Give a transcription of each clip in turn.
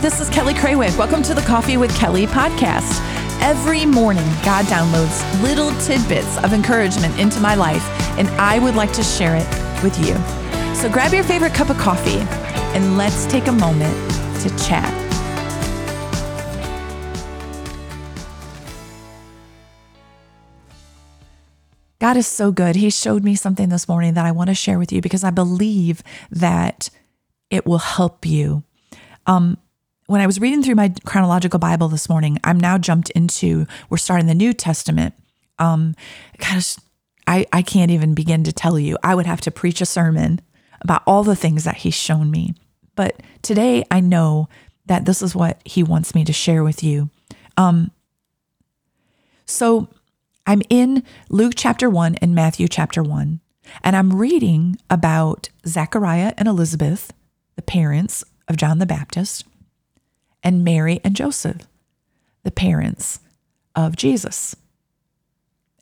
this is Kelly Crawick. Welcome to the Coffee with Kelly podcast. Every morning, God downloads little tidbits of encouragement into my life, and I would like to share it with you. So grab your favorite cup of coffee and let's take a moment to chat. God is so good. He showed me something this morning that I want to share with you because I believe that it will help you. Um, when I was reading through my chronological Bible this morning, I'm now jumped into, we're starting the New Testament. Um, gosh, I, I can't even begin to tell you. I would have to preach a sermon about all the things that he's shown me. But today I know that this is what he wants me to share with you. Um, so I'm in Luke chapter 1 and Matthew chapter 1, and I'm reading about Zechariah and Elizabeth, the parents of John the Baptist, and Mary and Joseph, the parents of Jesus.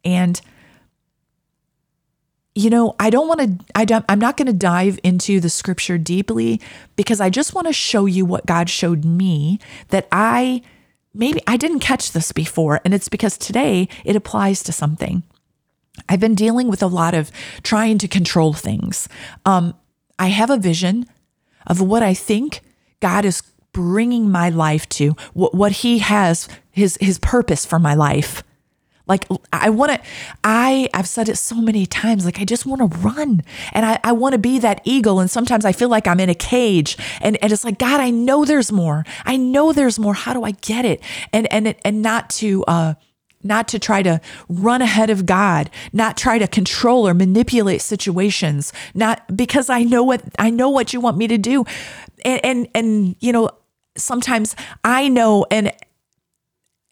And you know, I don't want to, I don't, I'm not going to dive into the scripture deeply because I just want to show you what God showed me that I maybe I didn't catch this before. And it's because today it applies to something. I've been dealing with a lot of trying to control things. Um, I have a vision of what I think God is bringing my life to, what, what He has, His His purpose for my life. Like I want to, I I've said it so many times. Like I just want to run, and I I want to be that eagle. And sometimes I feel like I'm in a cage, and and it's like God, I know there's more. I know there's more. How do I get it? And and and not to uh not to try to run ahead of God, not try to control or manipulate situations, not because I know what I know what you want me to do. And and and you know, sometimes I know and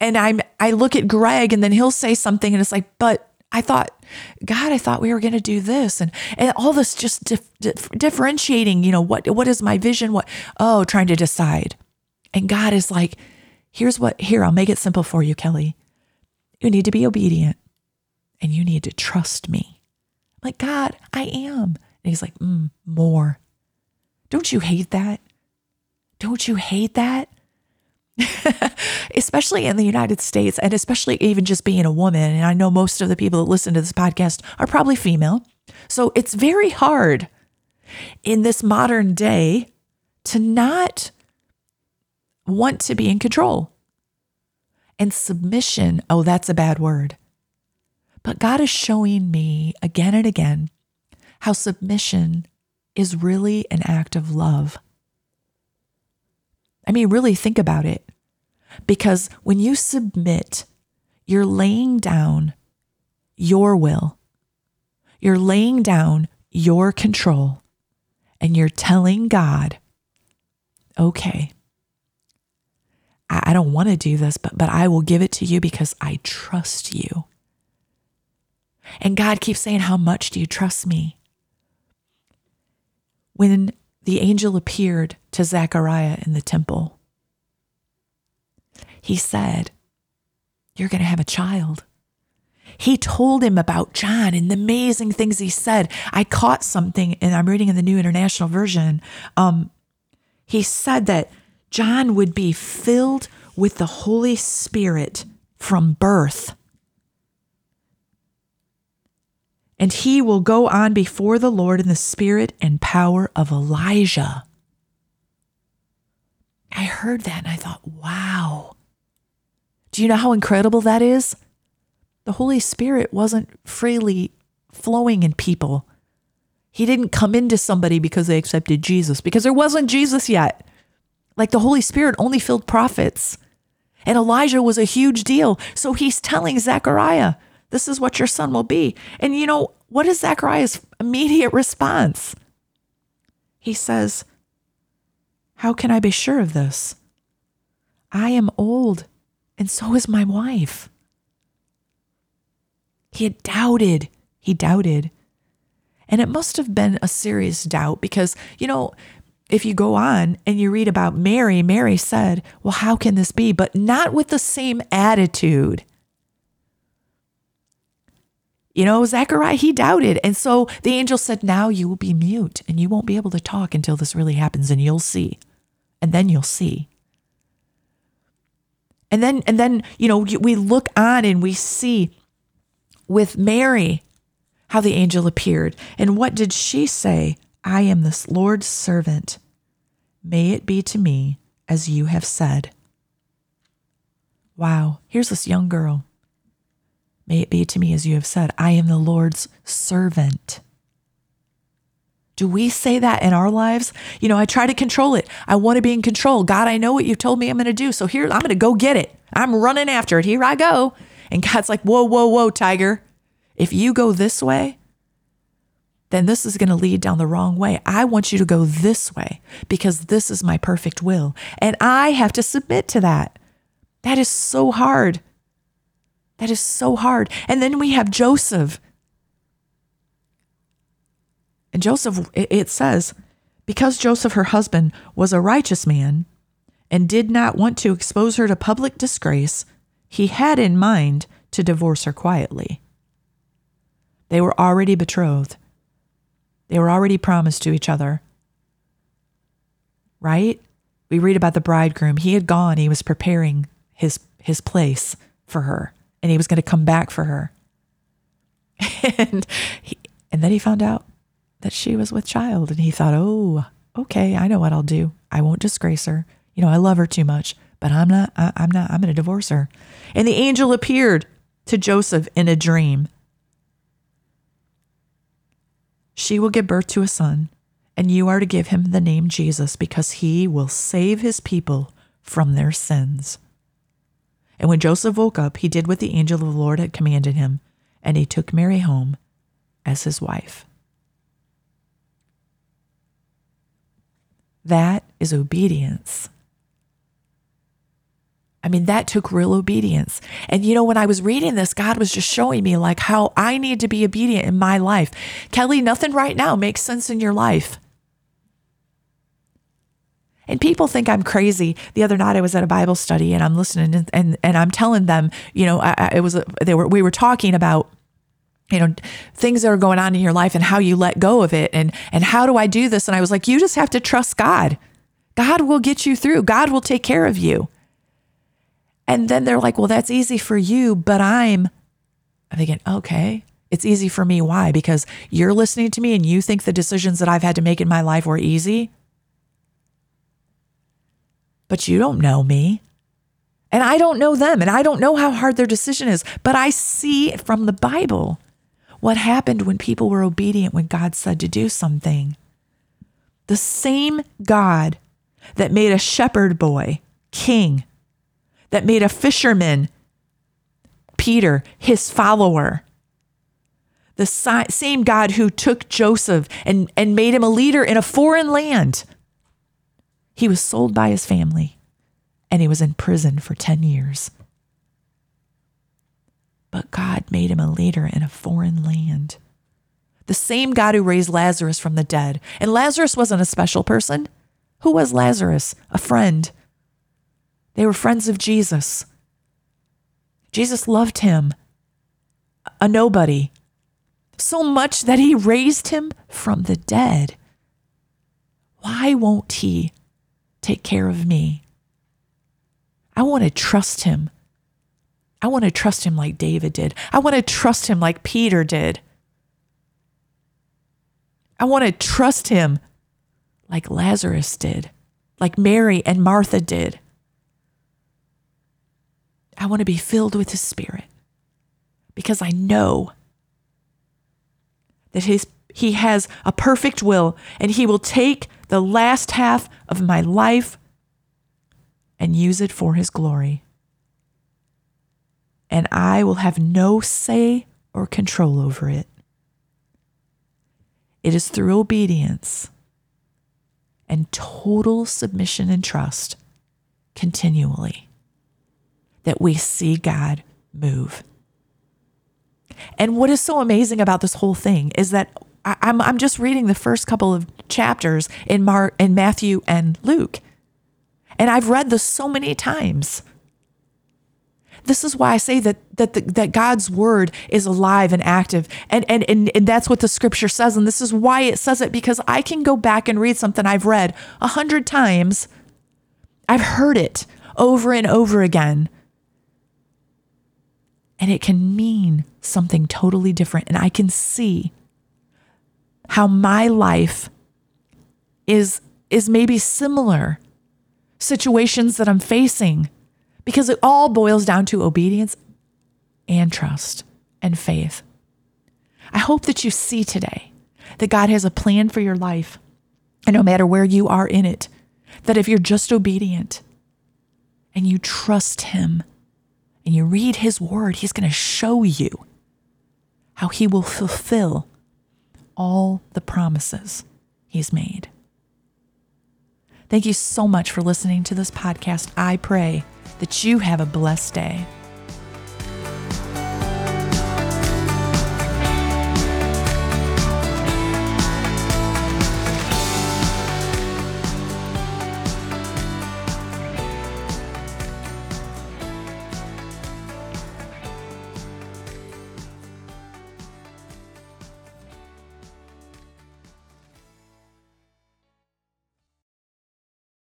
and I'm I look at Greg and then he'll say something and it's like, but I thought, God, I thought we were going to do this, and and all this just dif- dif- differentiating. You know what what is my vision? What oh, trying to decide, and God is like, here's what here I'll make it simple for you, Kelly. You need to be obedient, and you need to trust me. I'm like God, I am, and He's like, mm, more. Don't you hate that? Don't you hate that? especially in the United States, and especially even just being a woman. And I know most of the people that listen to this podcast are probably female. So it's very hard in this modern day to not want to be in control. And submission, oh, that's a bad word. But God is showing me again and again how submission is really an act of love. I mean, really think about it. Because when you submit, you're laying down your will, you're laying down your control, and you're telling God, okay, I, I don't want to do this, but, but I will give it to you because I trust you. And God keeps saying, How much do you trust me? When the angel appeared to Zechariah in the temple. He said, You're going to have a child. He told him about John and the amazing things he said. I caught something, and I'm reading in the New International Version. Um, he said that John would be filled with the Holy Spirit from birth. and he will go on before the Lord in the spirit and power of Elijah. I heard that and I thought, wow. Do you know how incredible that is? The Holy Spirit wasn't freely flowing in people. He didn't come into somebody because they accepted Jesus, because there wasn't Jesus yet. Like the Holy Spirit only filled prophets. And Elijah was a huge deal. So he's telling Zechariah, this is what your son will be. And you know, what is Zachariah's immediate response? He says, How can I be sure of this? I am old, and so is my wife. He had doubted. He doubted. And it must have been a serious doubt because, you know, if you go on and you read about Mary, Mary said, Well, how can this be? But not with the same attitude. You know, Zechariah, he doubted. And so the angel said, Now you will be mute and you won't be able to talk until this really happens and you'll see. And then you'll see. And then and then, you know, we look on and we see with Mary how the angel appeared. And what did she say? I am the Lord's servant. May it be to me as you have said. Wow, here's this young girl. May it be to me as you have said. I am the Lord's servant. Do we say that in our lives? You know, I try to control it. I want to be in control. God, I know what you've told me I'm going to do. So here, I'm going to go get it. I'm running after it. Here I go. And God's like, whoa, whoa, whoa, tiger. If you go this way, then this is going to lead down the wrong way. I want you to go this way because this is my perfect will. And I have to submit to that. That is so hard. That is so hard. And then we have Joseph. And Joseph, it says, because Joseph, her husband, was a righteous man and did not want to expose her to public disgrace, he had in mind to divorce her quietly. They were already betrothed, they were already promised to each other. Right? We read about the bridegroom. He had gone, he was preparing his, his place for her, and he was going to come back for her. and, he, and then he found out that she was with child, and he thought, oh, okay, I know what I'll do. I won't disgrace her. You know, I love her too much, but I'm not, I, I'm not, I'm going to divorce her. And the angel appeared to Joseph in a dream she will give birth to a son, and you are to give him the name Jesus because he will save his people from their sins. And when Joseph woke up, he did what the angel of the Lord had commanded him, and he took Mary home as his wife. That is obedience. I mean, that took real obedience. And you know, when I was reading this, God was just showing me like how I need to be obedient in my life. Kelly, nothing right now makes sense in your life. And people think I'm crazy. The other night I was at a Bible study and I'm listening and and, and I'm telling them, you know, I, I, it was they were we were talking about you know things that are going on in your life and how you let go of it and and how do I do this and I was like you just have to trust God. God will get you through. God will take care of you. And then they're like, well, that's easy for you, but I'm, I'm thinking, okay, it's easy for me. Why? Because you're listening to me and you think the decisions that I've had to make in my life were easy. But you don't know me. And I don't know them. And I don't know how hard their decision is. But I see from the Bible what happened when people were obedient when God said to do something. The same God that made a shepherd boy king that made a fisherman, Peter, his follower. The same God who took Joseph and, and made him a leader in a foreign land. He was sold by his family and he was in prison for 10 years. But God made him a leader in a foreign land. The same God who raised Lazarus from the dead. And Lazarus wasn't a special person. Who was Lazarus? A friend they were friends of Jesus. Jesus loved him, a nobody, so much that he raised him from the dead. Why won't he take care of me? I want to trust him. I want to trust him like David did. I want to trust him like Peter did. I want to trust him like Lazarus did, like Mary and Martha did. I want to be filled with His Spirit because I know that his, He has a perfect will and He will take the last half of my life and use it for His glory. And I will have no say or control over it. It is through obedience and total submission and trust continually that we see God move. And what is so amazing about this whole thing is that I, am I'm just reading the first couple of chapters in Mark in Matthew and Luke. And I've read this so many times. This is why I say that that the, that God's word is alive and active. And, and and and that's what the scripture says. And this is why it says it, because I can go back and read something I've read a hundred times. I've heard it over and over again and it can mean something totally different. And I can see how my life is is maybe similar situations that I'm facing because it all boils down to obedience and trust and faith. I hope that you see today that God has a plan for your life. And no matter where you are in it, that if you're just obedient and you trust Him and you read His word, He's going to show you how He will fulfill all the promises He's made. Thank you so much for listening to this podcast. I pray that you have a blessed day.